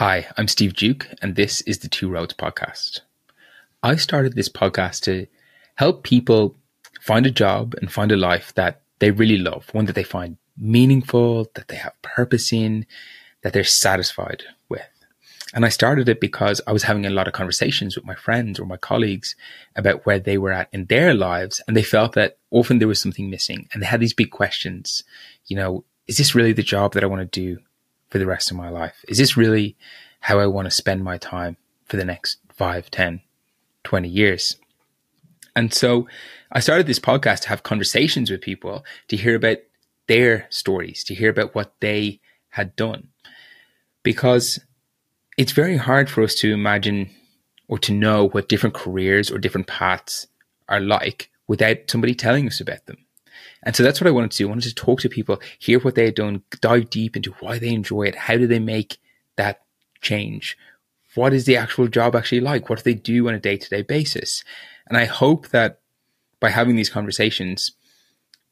Hi, I'm Steve Duke, and this is the Two Roads Podcast. I started this podcast to help people find a job and find a life that they really love, one that they find meaningful, that they have purpose in, that they're satisfied with. And I started it because I was having a lot of conversations with my friends or my colleagues about where they were at in their lives. And they felt that often there was something missing and they had these big questions. You know, is this really the job that I want to do? For the rest of my life? Is this really how I want to spend my time for the next 5, 10, 20 years? And so I started this podcast to have conversations with people to hear about their stories, to hear about what they had done. Because it's very hard for us to imagine or to know what different careers or different paths are like without somebody telling us about them. And so that's what I wanted to do. I wanted to talk to people, hear what they had done, dive deep into why they enjoy it. How do they make that change? What is the actual job actually like? What do they do on a day to day basis? And I hope that by having these conversations,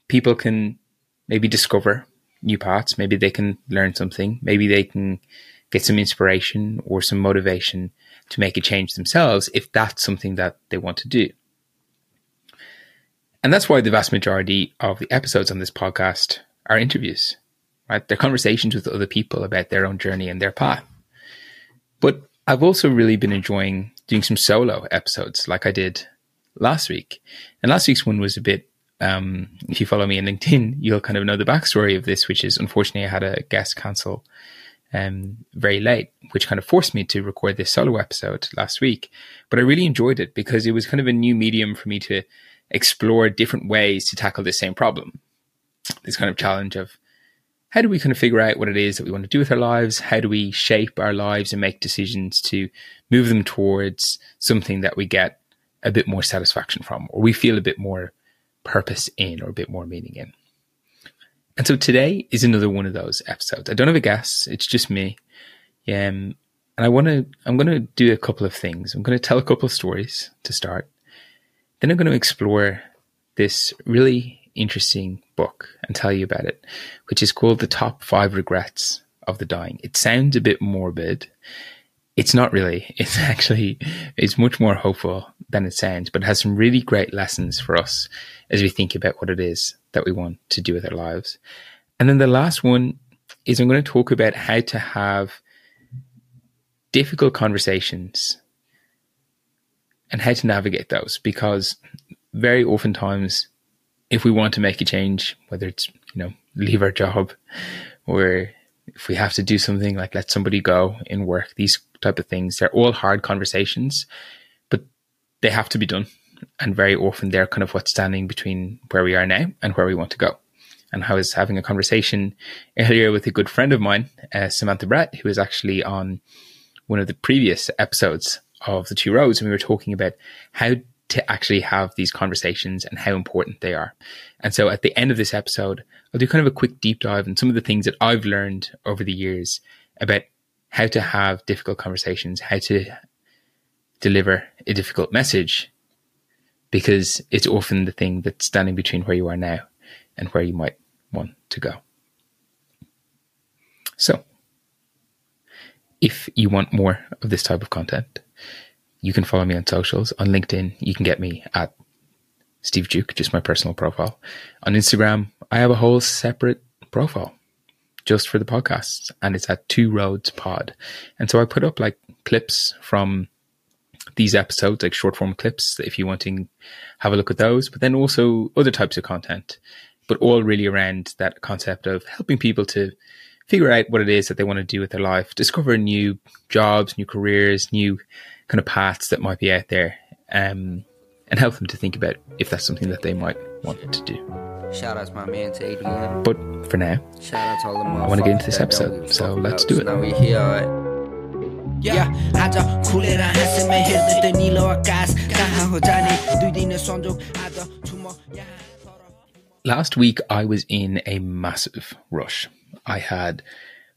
people can maybe discover new paths. Maybe they can learn something. Maybe they can get some inspiration or some motivation to make a change themselves if that's something that they want to do. And that's why the vast majority of the episodes on this podcast are interviews, right? They're conversations with other people about their own journey and their path. But I've also really been enjoying doing some solo episodes like I did last week. And last week's one was a bit, um, if you follow me on LinkedIn, you'll kind of know the backstory of this, which is unfortunately I had a guest cancel um, very late, which kind of forced me to record this solo episode last week. But I really enjoyed it because it was kind of a new medium for me to explore different ways to tackle the same problem. This kind of challenge of how do we kind of figure out what it is that we want to do with our lives? How do we shape our lives and make decisions to move them towards something that we get a bit more satisfaction from, or we feel a bit more purpose in, or a bit more meaning in? And so today is another one of those episodes. I don't have a guest; it's just me. Um, and I want to. I'm going to do a couple of things. I'm going to tell a couple of stories to start. Then I'm going to explore this really interesting book and tell you about it, which is called The Top Five Regrets of the Dying. It sounds a bit morbid. It's not really. It's actually, it's much more hopeful than it sounds, but it has some really great lessons for us as we think about what it is that we want to do with our lives. And then the last one is I'm going to talk about how to have difficult conversations and how to navigate those because very oftentimes if we want to make a change whether it's you know leave our job or if we have to do something like let somebody go in work these type of things they're all hard conversations but they have to be done. And very often they're kind of what's standing between where we are now and where we want to go. And I was having a conversation earlier with a good friend of mine, uh, Samantha Brett, who was actually on one of the previous episodes of the two roads, and we were talking about how to actually have these conversations and how important they are. And so at the end of this episode, I'll do kind of a quick deep dive on some of the things that I've learned over the years about how to have difficult conversations, how to deliver a difficult message, because it's often the thing that's standing between where you are now and where you might want to go. So, if you want more of this type of content, you can follow me on socials. On LinkedIn, you can get me at Steve Duke, just my personal profile. On Instagram, I have a whole separate profile just for the podcasts, and it's at Two Roads Pod. And so I put up like clips from these episodes, like short form clips, if you want to have a look at those, but then also other types of content, but all really around that concept of helping people to figure out what it is that they want to do with their life, discover new jobs, new careers, new kind of paths that might be out there, um, and help them to think about if that's something that they might want to do. Shout out to my man to Adrian. But for now, shout out to all the I want to get into this episode, so let's do it. Now we here. Right? Last week, I was in a massive rush. I had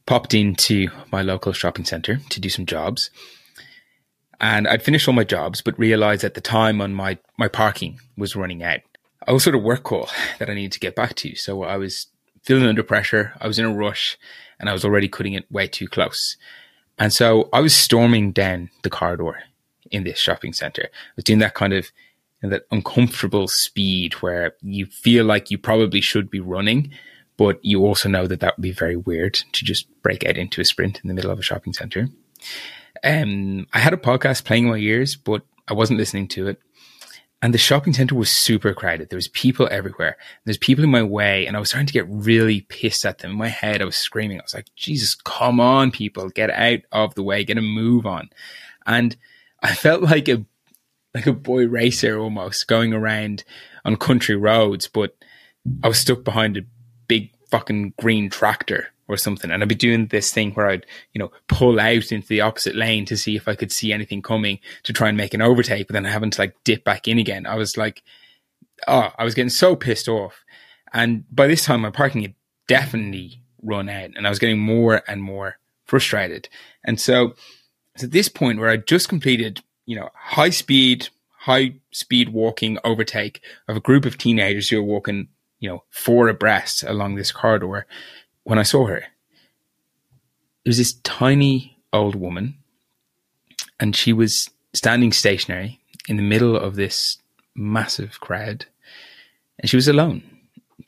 popped into my local shopping center to do some jobs. And I'd finished all my jobs, but realized at the time on my, my parking was running out. I was sort of work call that I needed to get back to. So I was feeling under pressure. I was in a rush and I was already cutting it way too close. And so I was storming down the corridor in this shopping center. I was doing that kind of you know, that uncomfortable speed where you feel like you probably should be running, but you also know that that would be very weird to just break out into a sprint in the middle of a shopping center. Um, I had a podcast playing in my ears, but I wasn't listening to it. And the shopping center was super crowded. There was people everywhere. There's people in my way, and I was starting to get really pissed at them. In my head, I was screaming. I was like, Jesus, come on, people, get out of the way, get a move on. And I felt like a like a boy racer almost going around on country roads, but I was stuck behind a fucking green tractor or something. And I'd be doing this thing where I'd, you know, pull out into the opposite lane to see if I could see anything coming to try and make an overtake, but then having to like dip back in again. I was like, oh, I was getting so pissed off. And by this time, my parking had definitely run out and I was getting more and more frustrated. And so it's at this point where I just completed, you know, high speed, high speed walking overtake of a group of teenagers who are walking, you know, four abreast along this corridor when I saw her. It was this tiny old woman, and she was standing stationary in the middle of this massive crowd, and she was alone.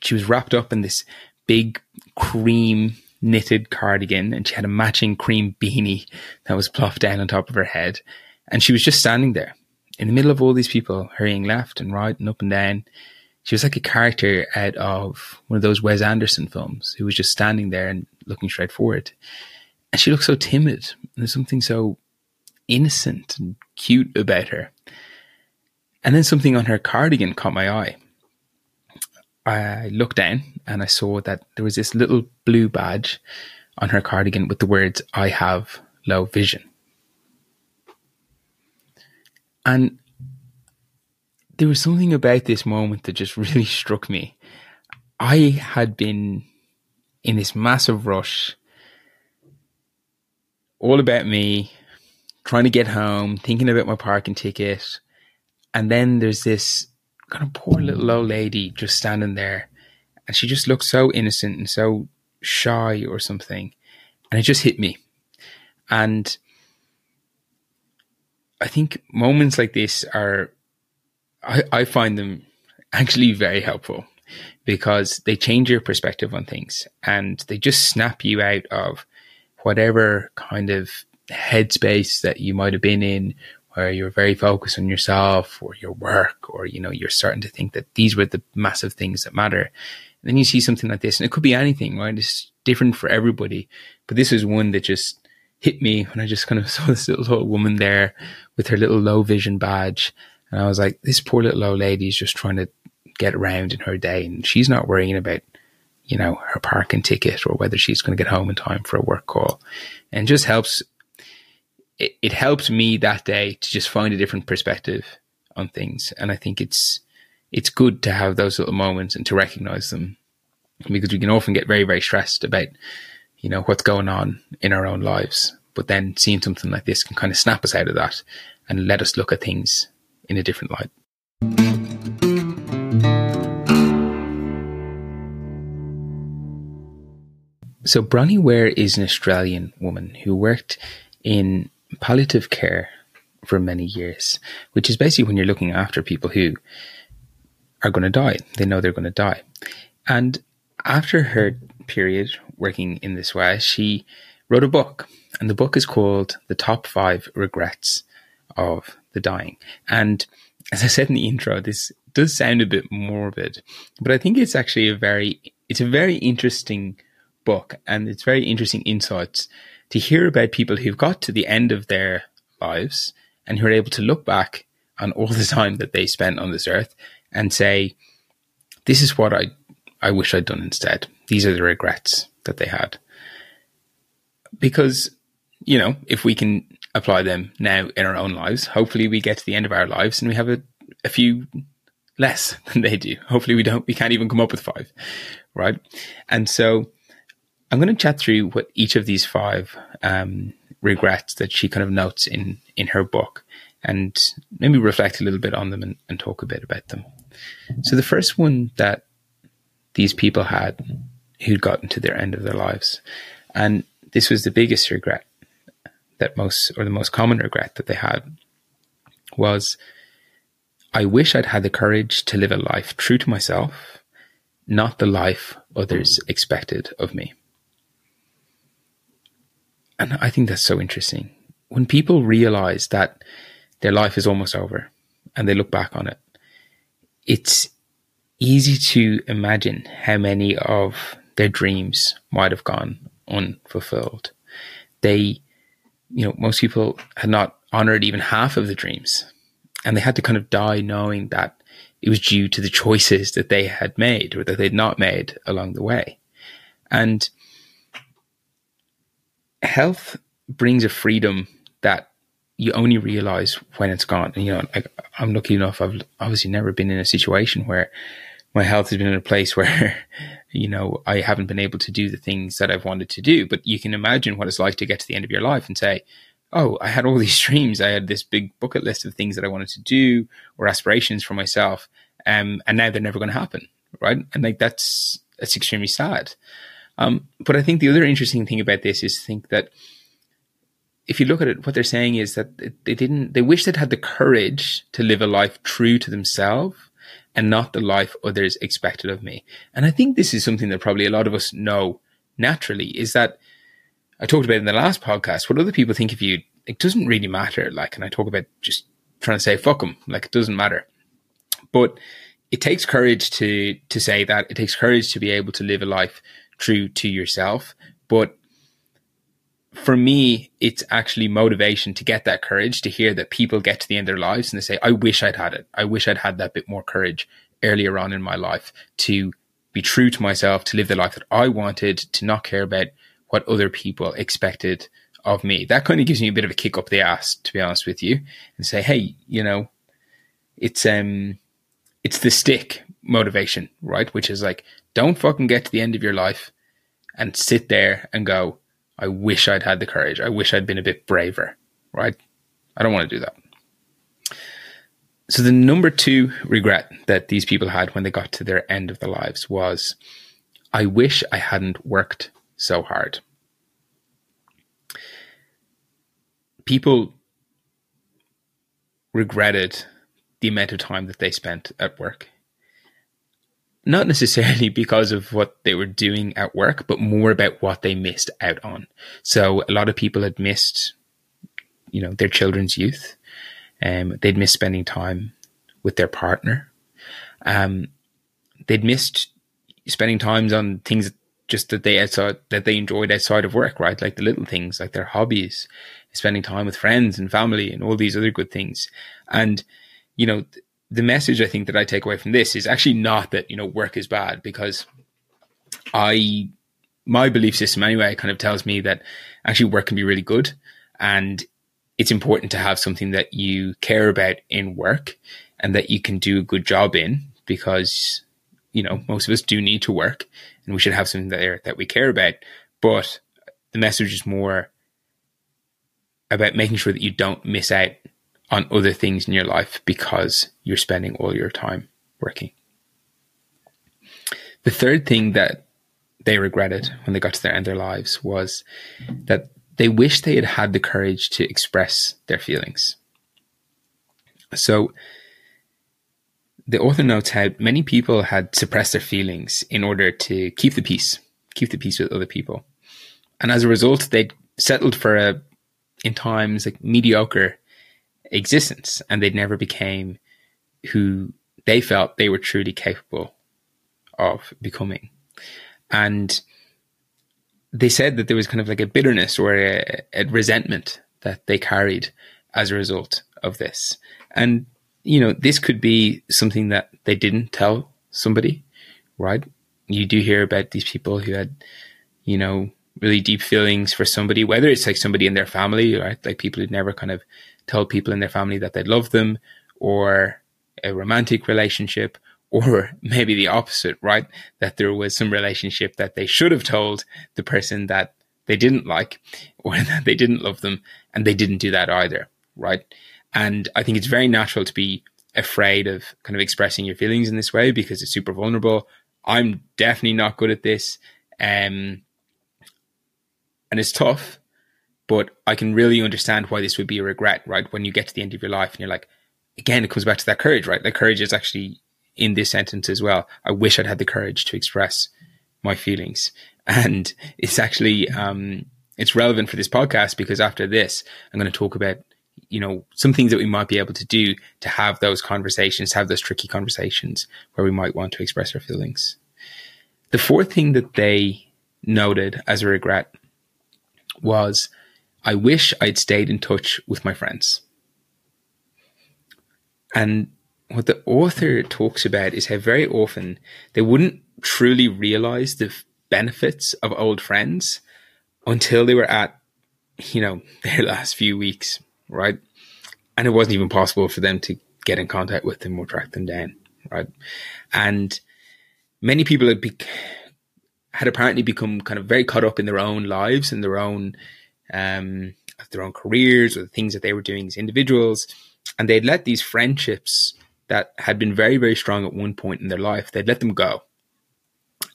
She was wrapped up in this big cream knitted cardigan, and she had a matching cream beanie that was plopped down on top of her head, and she was just standing there in the middle of all these people hurrying left and right and up and down she was like a character out of one of those Wes Anderson films who was just standing there and looking straight forward. And she looked so timid. And There's something so innocent and cute about her. And then something on her cardigan caught my eye. I looked down and I saw that there was this little blue badge on her cardigan with the words, I have low vision. And there was something about this moment that just really struck me. I had been in this massive rush, all about me, trying to get home, thinking about my parking ticket. And then there's this kind of poor little old lady just standing there. And she just looked so innocent and so shy or something. And it just hit me. And I think moments like this are I, I find them actually very helpful because they change your perspective on things and they just snap you out of whatever kind of headspace that you might have been in where you're very focused on yourself or your work or you know you're starting to think that these were the massive things that matter. And then you see something like this and it could be anything right? It's different for everybody. But this is one that just hit me when i just kind of saw this little old woman there with her little low vision badge and I was like, this poor little old lady is just trying to get around in her day and she's not worrying about, you know, her parking ticket or whether she's going to get home in time for a work call. And just helps, it, it helped me that day to just find a different perspective on things. And I think it's, it's good to have those little moments and to recognize them because we can often get very, very stressed about, you know, what's going on in our own lives. But then seeing something like this can kind of snap us out of that and let us look at things in a different light. So Bronnie Ware is an Australian woman who worked in palliative care for many years, which is basically when you're looking after people who are going to die. They know they're going to die. And after her period working in this way, she wrote a book. And the book is called The Top Five Regrets of the dying. And as I said in the intro, this does sound a bit morbid, but I think it's actually a very, it's a very interesting book and it's very interesting insights to hear about people who've got to the end of their lives and who are able to look back on all the time that they spent on this earth and say, this is what I, I wish I'd done instead. These are the regrets that they had. Because, you know, if we can apply them now in our own lives. Hopefully, we get to the end of our lives and we have a, a few less than they do. Hopefully, we don't. We can't even come up with five, right? And so, I'm going to chat through what each of these five um, regrets that she kind of notes in in her book, and maybe reflect a little bit on them and, and talk a bit about them. So, the first one that these people had who'd gotten to their end of their lives, and this was the biggest regret that most, or the most common regret that they had was I wish I'd had the courage to live a life true to myself, not the life others hmm. expected of me. And I think that's so interesting. When people realize that their life is almost over and they look back on it, it's easy to imagine how many of their dreams might have gone unfulfilled. They, you know, most people had not honored even half of the dreams and they had to kind of die knowing that it was due to the choices that they had made or that they'd not made along the way. And health brings a freedom that you only realize when it's gone. And, you know, I'm lucky enough, I've obviously never been in a situation where my health has been in a place where, you know, I haven't been able to do the things that I've wanted to do. But you can imagine what it's like to get to the end of your life and say, oh, I had all these dreams. I had this big bucket list of things that I wanted to do or aspirations for myself. Um, and now they're never going to happen. Right. And like that's, that's extremely sad. Um, but I think the other interesting thing about this is think that if you look at it, what they're saying is that they didn't, they wish they'd had the courage to live a life true to themselves and not the life others expected of me. And I think this is something that probably a lot of us know naturally is that I talked about in the last podcast, what other people think of you, it doesn't really matter. Like, and I talk about just trying to say, fuck them. Like, it doesn't matter. But it takes courage to, to say that. It takes courage to be able to live a life true to yourself. But for me, it's actually motivation to get that courage to hear that people get to the end of their lives and they say, I wish I'd had it. I wish I'd had that bit more courage earlier on in my life to be true to myself, to live the life that I wanted, to not care about what other people expected of me. That kind of gives me a bit of a kick up the ass, to be honest with you, and say, hey, you know, it's um it's the stick motivation, right? Which is like, don't fucking get to the end of your life and sit there and go, I wish I'd had the courage. I wish I'd been a bit braver, right? I don't want to do that. So the number two regret that these people had when they got to their end of their lives was, I wish I hadn't worked so hard. People regretted the amount of time that they spent at work not necessarily because of what they were doing at work, but more about what they missed out on. So a lot of people had missed, you know, their children's youth. Um, they'd missed spending time with their partner. Um, they'd missed spending times on things just that they outside that they enjoyed outside of work, right? Like the little things, like their hobbies, spending time with friends and family, and all these other good things. And you know, the message I think that I take away from this is actually not that, you know, work is bad because I, my belief system anyway, kind of tells me that actually work can be really good. And it's important to have something that you care about in work and that you can do a good job in because, you know, most of us do need to work and we should have something there that we care about. But the message is more about making sure that you don't miss out on other things in your life because you're spending all your time working. The third thing that they regretted when they got to their end of their lives was that they wished they had had the courage to express their feelings. So the author notes how many people had suppressed their feelings in order to keep the peace, keep the peace with other people. And as a result, they'd settled for a, in times, like mediocre existence and they never became who they felt they were truly capable of becoming. And they said that there was kind of like a bitterness or a, a resentment that they carried as a result of this. And, you know, this could be something that they didn't tell somebody, right? You do hear about these people who had, you know, really deep feelings for somebody, whether it's like somebody in their family, right? Like people who'd never kind of told people in their family that they love them or a romantic relationship or maybe the opposite, right? That there was some relationship that they should have told the person that they didn't like or that they didn't love them and they didn't do that either, right? And I think it's very natural to be afraid of kind of expressing your feelings in this way because it's super vulnerable. I'm definitely not good at this. Um, and it's tough but I can really understand why this would be a regret, right? When you get to the end of your life and you're like, again, it comes back to that courage, right? That courage is actually in this sentence as well. I wish I'd had the courage to express my feelings. And it's actually, um, it's relevant for this podcast because after this, I'm going to talk about, you know, some things that we might be able to do to have those conversations, have those tricky conversations where we might want to express our feelings. The fourth thing that they noted as a regret was, I wish I'd stayed in touch with my friends. And what the author talks about is how very often they wouldn't truly realize the benefits of old friends until they were at, you know, their last few weeks, right? And it wasn't even possible for them to get in contact with them or track them down, right? And many people had, be- had apparently become kind of very caught up in their own lives and their own, um, their own careers or the things that they were doing as individuals. And they'd let these friendships that had been very, very strong at one point in their life, they'd let them go.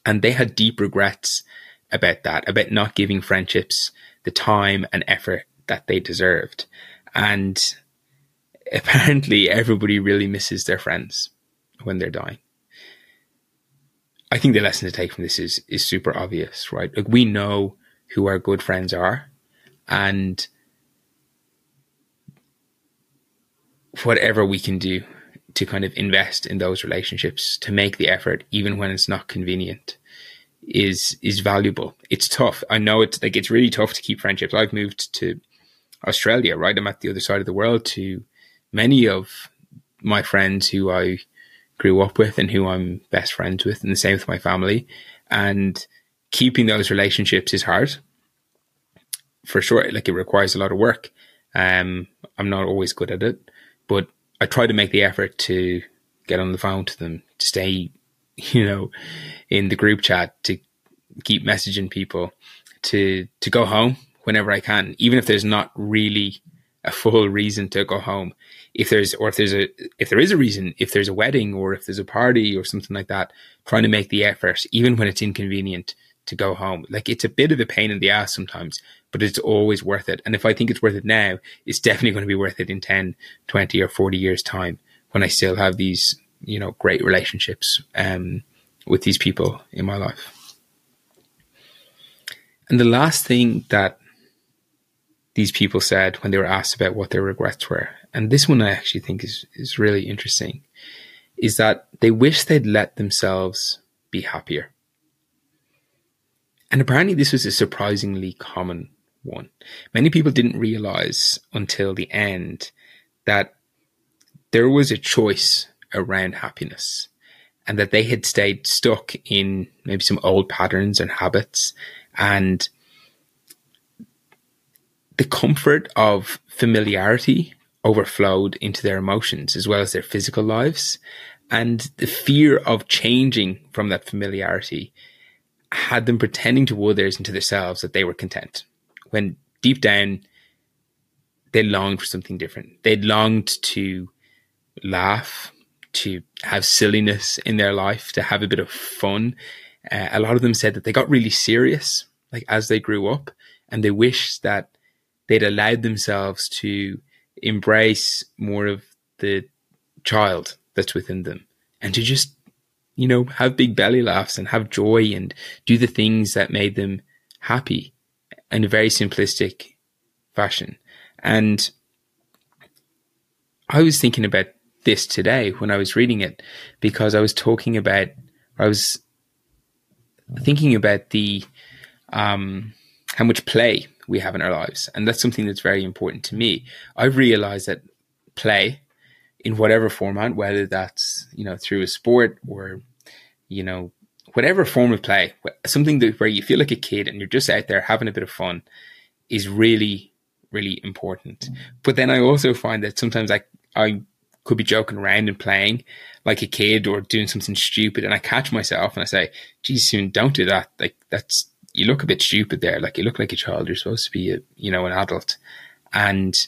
And they had deep regrets about that, about not giving friendships the time and effort that they deserved. And apparently, everybody really misses their friends when they're dying. I think the lesson to take from this is is super obvious, right? Like we know who our good friends are, and whatever we can do to kind of invest in those relationships, to make the effort, even when it's not convenient, is is valuable. It's tough. I know it's like it's really tough to keep friendships. I've moved to Australia, right? I'm at the other side of the world to many of my friends who I grew up with and who I'm best friends with, and the same with my family. And keeping those relationships is hard for sure. Like it requires a lot of work. Um, I'm not always good at it, but I try to make the effort to get on the phone to them, to stay, you know, in the group chat, to keep messaging people, to to go home whenever I can, even if there's not really a full reason to go home. If there's or if there's a if there is a reason, if there's a wedding or if there's a party or something like that, trying to make the effort, even when it's inconvenient, to go home. Like it's a bit of a pain in the ass sometimes, but it's always worth it. And if I think it's worth it now, it's definitely going to be worth it in 10, 20 or 40 years time when I still have these, you know, great relationships, um, with these people in my life. And the last thing that these people said when they were asked about what their regrets were, and this one I actually think is, is really interesting, is that they wish they'd let themselves be happier. And apparently, this was a surprisingly common one. Many people didn't realize until the end that there was a choice around happiness and that they had stayed stuck in maybe some old patterns and habits and the comfort of familiarity overflowed into their emotions as well as their physical lives and the fear of changing from that familiarity had them pretending to others and to themselves that they were content when deep down they longed for something different. They longed to laugh, to have silliness in their life, to have a bit of fun. Uh, a lot of them said that they got really serious, like as they grew up, and they wished that they'd allowed themselves to embrace more of the child that's within them and to just you know, have big belly laughs and have joy and do the things that made them happy in a very simplistic fashion. And I was thinking about this today when I was reading it because I was talking about, I was thinking about the, um, how much play we have in our lives. And that's something that's very important to me. I've realized that play in whatever format, whether that's, you know, through a sport or you know, whatever form of play, something that where you feel like a kid and you're just out there having a bit of fun is really, really important. But then I also find that sometimes I, I could be joking around and playing like a kid or doing something stupid and I catch myself and I say, geez, soon don't do that. Like that's, you look a bit stupid there. Like you look like a child. You're supposed to be a, you know, an adult. And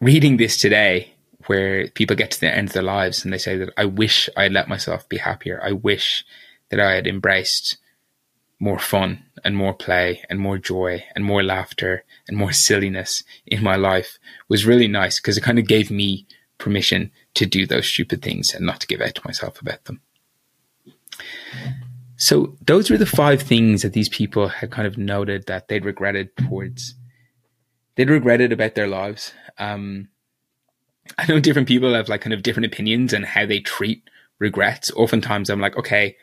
reading this today, where people get to the end of their lives and they say that I wish I let myself be happier. I wish that I had embraced more fun and more play and more joy and more laughter and more silliness in my life was really nice because it kind of gave me permission to do those stupid things and not to give out to myself about them. So those were the five things that these people had kind of noted that they'd regretted towards they'd regretted about their lives. Um, I know different people have like kind of different opinions and how they treat regrets. Oftentimes I'm like, okay,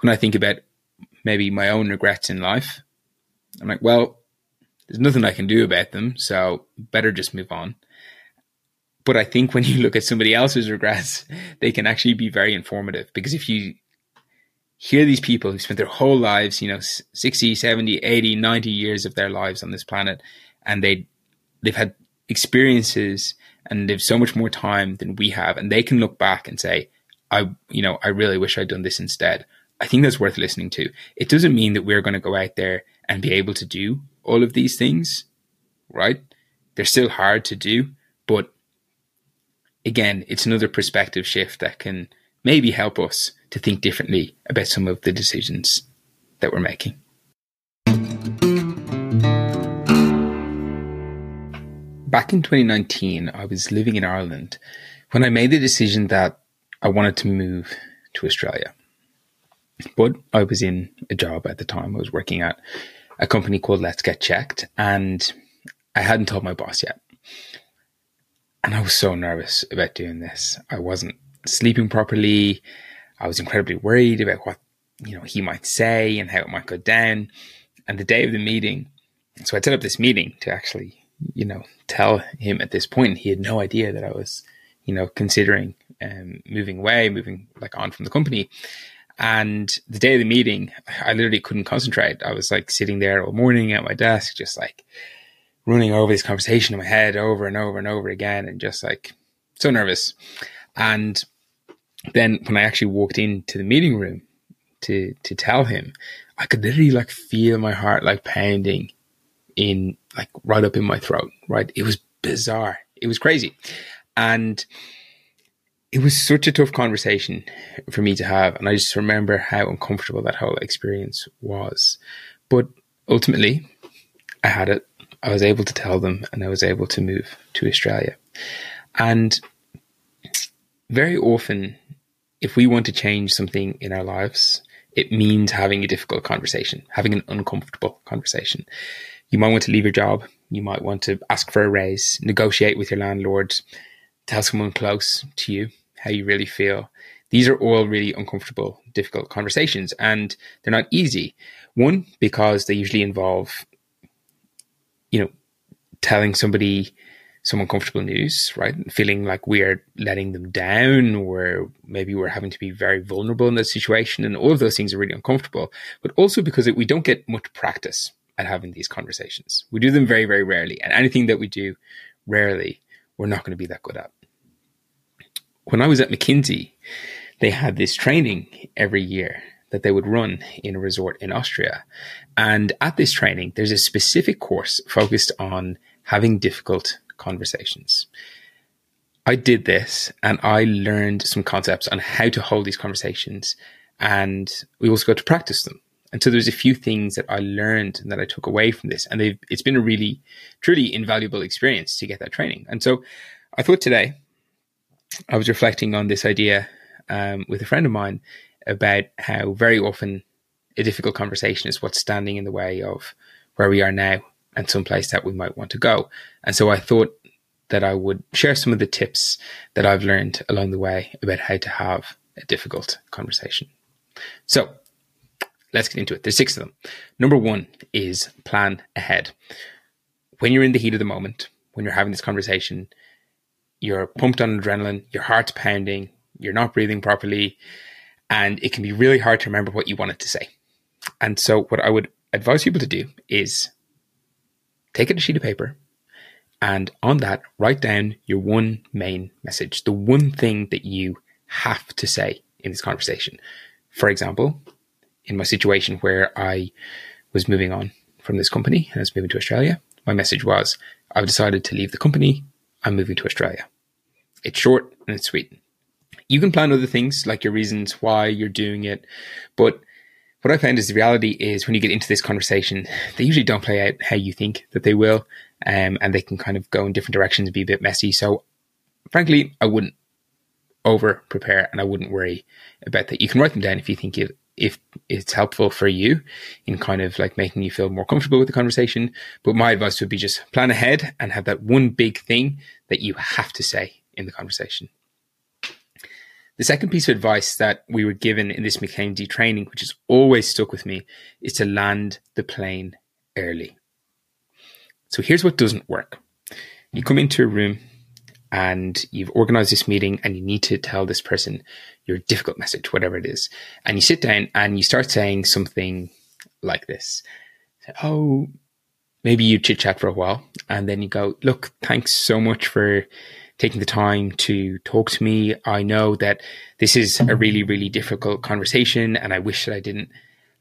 when I think about maybe my own regrets in life, I'm like, well, there's nothing I can do about them, so better just move on. But I think when you look at somebody else's regrets, they can actually be very informative because if you hear these people who spent their whole lives, you know, 60, 70, 80, 90 years of their lives on this planet, and they, they've had experiences and they've so much more time than we have, and they can look back and say, I, you know, I really wish I'd done this instead. I think that's worth listening to. It doesn't mean that we're going to go out there and be able to do all of these things, right? They're still hard to do, but again, it's another perspective shift that can maybe help us to think differently about some of the decisions that we're making. Back in 2019, I was living in Ireland when I made the decision that I wanted to move to Australia. But I was in a job at the time. I was working at a company called Let's Get Checked, and I hadn't told my boss yet. And I was so nervous about doing this. I wasn't sleeping properly. I was incredibly worried about what you know he might say and how it might go down. And the day of the meeting, so I set up this meeting to actually, you know, tell him at this point. He had no idea that I was, you know, considering um, moving away, moving like on from the company. And the day of the meeting, I literally couldn't concentrate. I was like sitting there all morning at my desk, just like running over this conversation in my head over and over and over again, and just like so nervous. And then when I actually walked into the meeting room to to tell him, I could literally like feel my heart like pounding in like right up in my throat. Right, it was bizarre. It was crazy, and it was such a tough conversation for me to have. And I just remember how uncomfortable that whole experience was. But ultimately, I had it. I was able to tell them and I was able to move to Australia. And very often, if we want to change something in our lives, it means having a difficult conversation, having an uncomfortable conversation. You might want to leave your job. You might want to ask for a raise, negotiate with your landlord, tell someone close to you how you really feel. These are all really uncomfortable, difficult conversations, and they're not easy. One, because they usually involve, you know, telling somebody some uncomfortable news, right? Feeling like we're letting them down, or maybe we're having to be very vulnerable in that situation. And all of those things are really uncomfortable, but also because we don't get much practice at having these conversations. We do them very, very rarely. And anything that we do rarely, we're not going to be that good at when I was at McKinsey, they had this training every year that they would run in a resort in Austria. And at this training, there's a specific course focused on having difficult conversations. I did this and I learned some concepts on how to hold these conversations. And we also got to practice them. And so there's a few things that I learned and that I took away from this. And it's been a really, truly invaluable experience to get that training. And so I thought today I was reflecting on this idea um, with a friend of mine about how very often a difficult conversation is what's standing in the way of where we are now and some place that we might want to go. And so I thought that I would share some of the tips that I've learned along the way about how to have a difficult conversation. So let's get into it. There's six of them. Number one is plan ahead. When you're in the heat of the moment, when you're having this conversation, you're pumped on adrenaline, your heart's pounding, you're not breathing properly, and it can be really hard to remember what you wanted to say. And so, what I would advise people to do is take a sheet of paper and on that, write down your one main message, the one thing that you have to say in this conversation. For example, in my situation where I was moving on from this company and I was moving to Australia, my message was I've decided to leave the company I'm moving to Australia. It's short and it's sweet. You can plan other things like your reasons why you're doing it, but what I found is the reality is when you get into this conversation, they usually don't play out how you think that they will, um, and they can kind of go in different directions and be a bit messy. So, frankly, I wouldn't over prepare and I wouldn't worry about that. You can write them down if you think it, if it's helpful for you in kind of like making you feel more comfortable with the conversation. But my advice would be just plan ahead and have that one big thing that you have to say in the conversation. The second piece of advice that we were given in this McKinsey training, which has always stuck with me, is to land the plane early. So here's what doesn't work. You come into a room and you've organized this meeting and you need to tell this person your difficult message, whatever it is. And you sit down and you start saying something like this. Oh, maybe you chit chat for a while and then you go, look, thanks so much for taking the time to talk to me. I know that this is a really, really difficult conversation and I wish that I didn't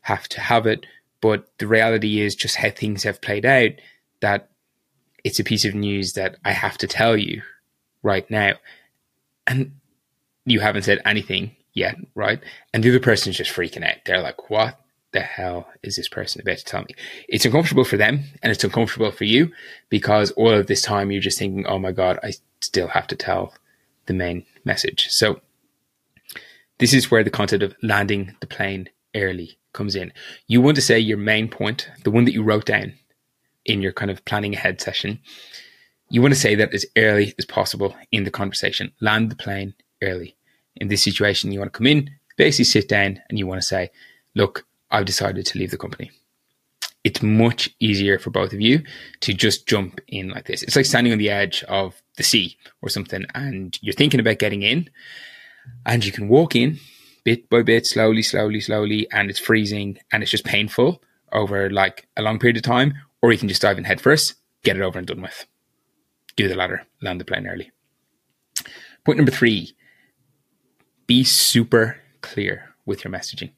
have to have it. But the reality is just how things have played out that it's a piece of news that I have to tell you right now. And you haven't said anything yet, right? And the other person is just freaking out. They're like, what the hell is this person about to tell me? It's uncomfortable for them and it's uncomfortable for you because all of this time you're just thinking, oh my God, I still have to tell the main message. So this is where the concept of landing the plane early comes in. You want to say your main point, the one that you wrote down in your kind of planning ahead session. You want to say that as early as possible in the conversation. Land the plane early. In this situation, you want to come in, basically sit down, and you want to say, Look, I've decided to leave the company. It's much easier for both of you to just jump in like this. It's like standing on the edge of the sea or something, and you're thinking about getting in, and you can walk in bit by bit, slowly, slowly, slowly, and it's freezing and it's just painful over like a long period of time, or you can just dive in head first, get it over and done with. Do the latter, land the plane early. Point number three be super clear with your messaging.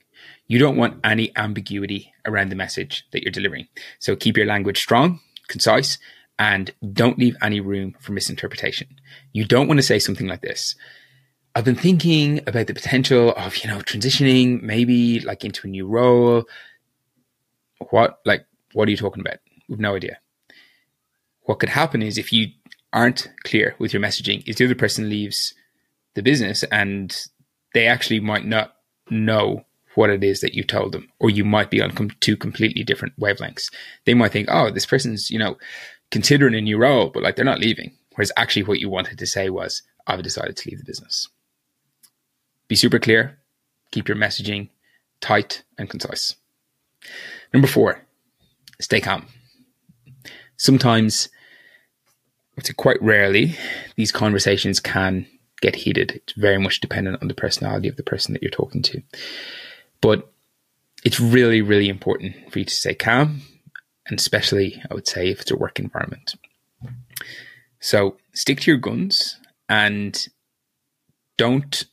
You don't want any ambiguity around the message that you're delivering. So keep your language strong, concise, and don't leave any room for misinterpretation. You don't want to say something like this. I've been thinking about the potential of, you know, transitioning maybe like into a new role. What, like, what are you talking about? We've no idea. What could happen is if you aren't clear with your messaging, is the other person leaves the business and they actually might not know what it is that you told them, or you might be on com- two completely different wavelengths. They might think, oh, this person's, you know, considering a new role, but like they're not leaving. Whereas actually what you wanted to say was, I've decided to leave the business. Be super clear, keep your messaging tight and concise. Number four, stay calm. Sometimes, quite rarely, these conversations can get heated. It's very much dependent on the personality of the person that you're talking to. But it's really, really important for you to stay calm, and especially, I would say, if it's a work environment. So stick to your guns and don't,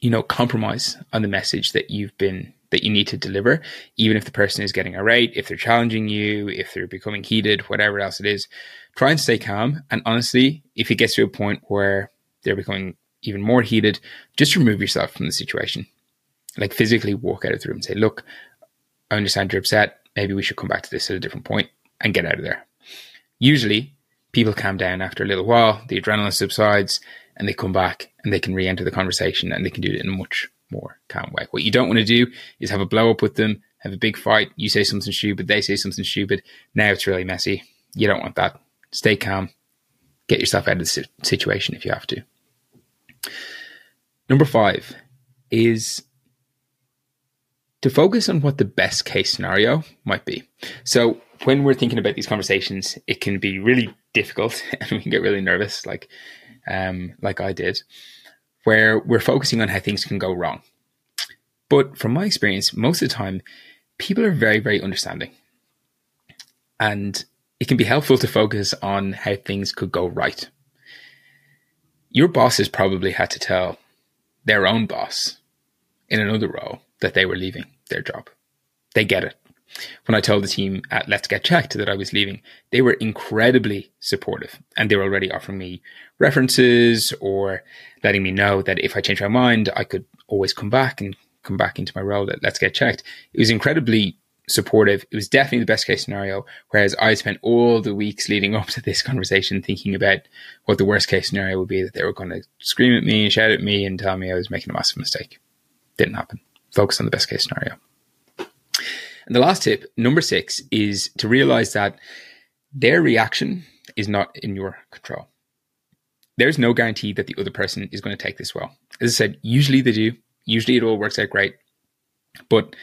you know, compromise on the message that you've been that you need to deliver, even if the person is getting irate, if they're challenging you, if they're becoming heated, whatever else it is. Try and stay calm. And honestly, if it gets to a point where they're becoming even more heated, just remove yourself from the situation like physically walk out of the room and say, look, I understand you're upset. Maybe we should come back to this at a different point and get out of there. Usually people calm down after a little while, the adrenaline subsides and they come back and they can re-enter the conversation and they can do it in a much more calm way. What you don't want to do is have a blow up with them, have a big fight. You say something stupid, they say something stupid. Now it's really messy. You don't want that. Stay calm. Get yourself out of the situation if you have to. Number five is to focus on what the best case scenario might be. So when we're thinking about these conversations, it can be really difficult and we can get really nervous, like um, like I did, where we're focusing on how things can go wrong. But from my experience, most of the time, people are very, very understanding. And it can be helpful to focus on how things could go right. Your bosses probably had to tell their own boss in another role that they were leaving their job. They get it. When I told the team at Let's Get Checked that I was leaving, they were incredibly supportive and they were already offering me references or letting me know that if I changed my mind, I could always come back and come back into my role at Let's Get Checked, it was incredibly supportive. It was definitely the best case scenario. Whereas I spent all the weeks leading up to this conversation thinking about what the worst case scenario would be that they were going to scream at me and shout at me and tell me I was making a massive mistake. Didn't happen. Focus on the best case scenario. And the last tip, number six, is to realize that their reaction is not in your control. There's no guarantee that the other person is going to take this well. As I said, usually they do. Usually it all works out great. But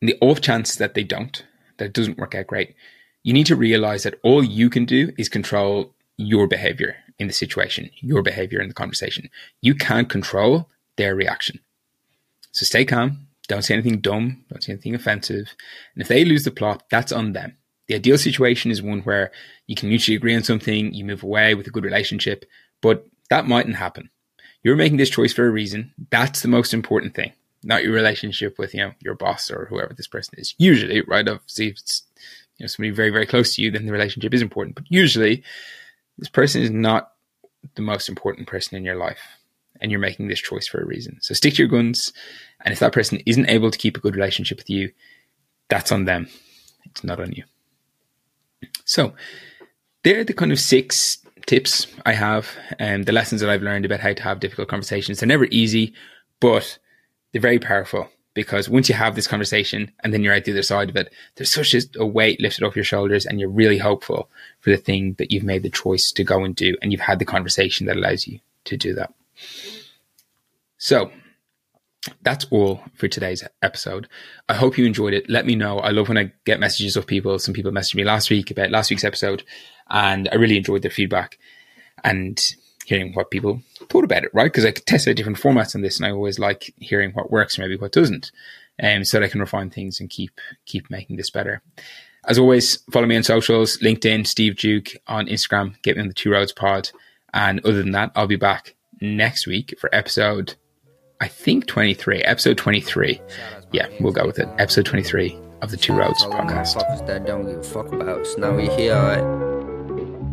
the off chance that they don't, that it doesn't work out great, you need to realize that all you can do is control your behavior in the situation, your behavior in the conversation. You can't control their reaction. So stay calm. Don't say anything dumb. Don't say anything offensive. And if they lose the plot, that's on them. The ideal situation is one where you can mutually agree on something, you move away with a good relationship, but that mightn't happen. You're making this choice for a reason. That's the most important thing not your relationship with you know your boss or whoever this person is. Usually, right? Obviously, if it's you know somebody very very close to you, then the relationship is important. But usually, this person is not the most important person in your life, and you're making this choice for a reason. So stick to your guns. And if that person isn't able to keep a good relationship with you, that's on them. It's not on you. So, they're the kind of six tips I have and the lessons that I've learned about how to have difficult conversations. They're never easy, but they're very powerful because once you have this conversation and then you're at the other side of it, there's such a, weight lifted off your shoulders and you're really hopeful for the thing that you've made the choice to go and do. And you've had the conversation that allows you to do that. So that's all for today's episode. I hope you enjoyed it. Let me know. I love when I get messages of people. Some people messaged me last week about last week's episode and I really enjoyed their feedback. And hearing what people thought about it, right? Because I test out different formats on this, and I always like hearing what works, and maybe what doesn't, um, so that I can refine things and keep keep making this better. As always, follow me on socials: LinkedIn, Steve Duke on Instagram. Get me on the Two Roads Pod. And other than that, I'll be back next week for episode, I think twenty three. Episode twenty three. Yeah, we'll go with it. Episode twenty three of the Two Roads podcast. That don't give a fuck about. So now we here.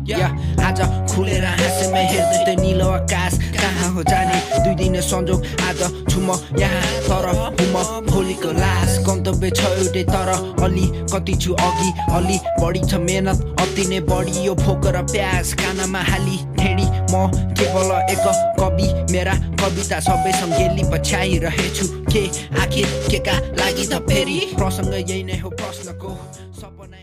Yeah, आज खुलेर हाँसेमा हेर्दै त्यो निलो आकाश कहाँ हो जाने दुई दिन संजोग आज छु म यहाँ तर म भोलिको लास गन्तव्य छ एउटै तर अलि कति छु अघि अलि बढी छ मेहनत अति नै बढी यो फोक र प्याज कानामा हाली ठेडी म केवल एक कवि मेरा कविता सबै सङ्गेली पछ्याइरहेछु के आखिर के का लागि त फेरि? प्रसङ्ग यही नै हो प्रश्नको। सपना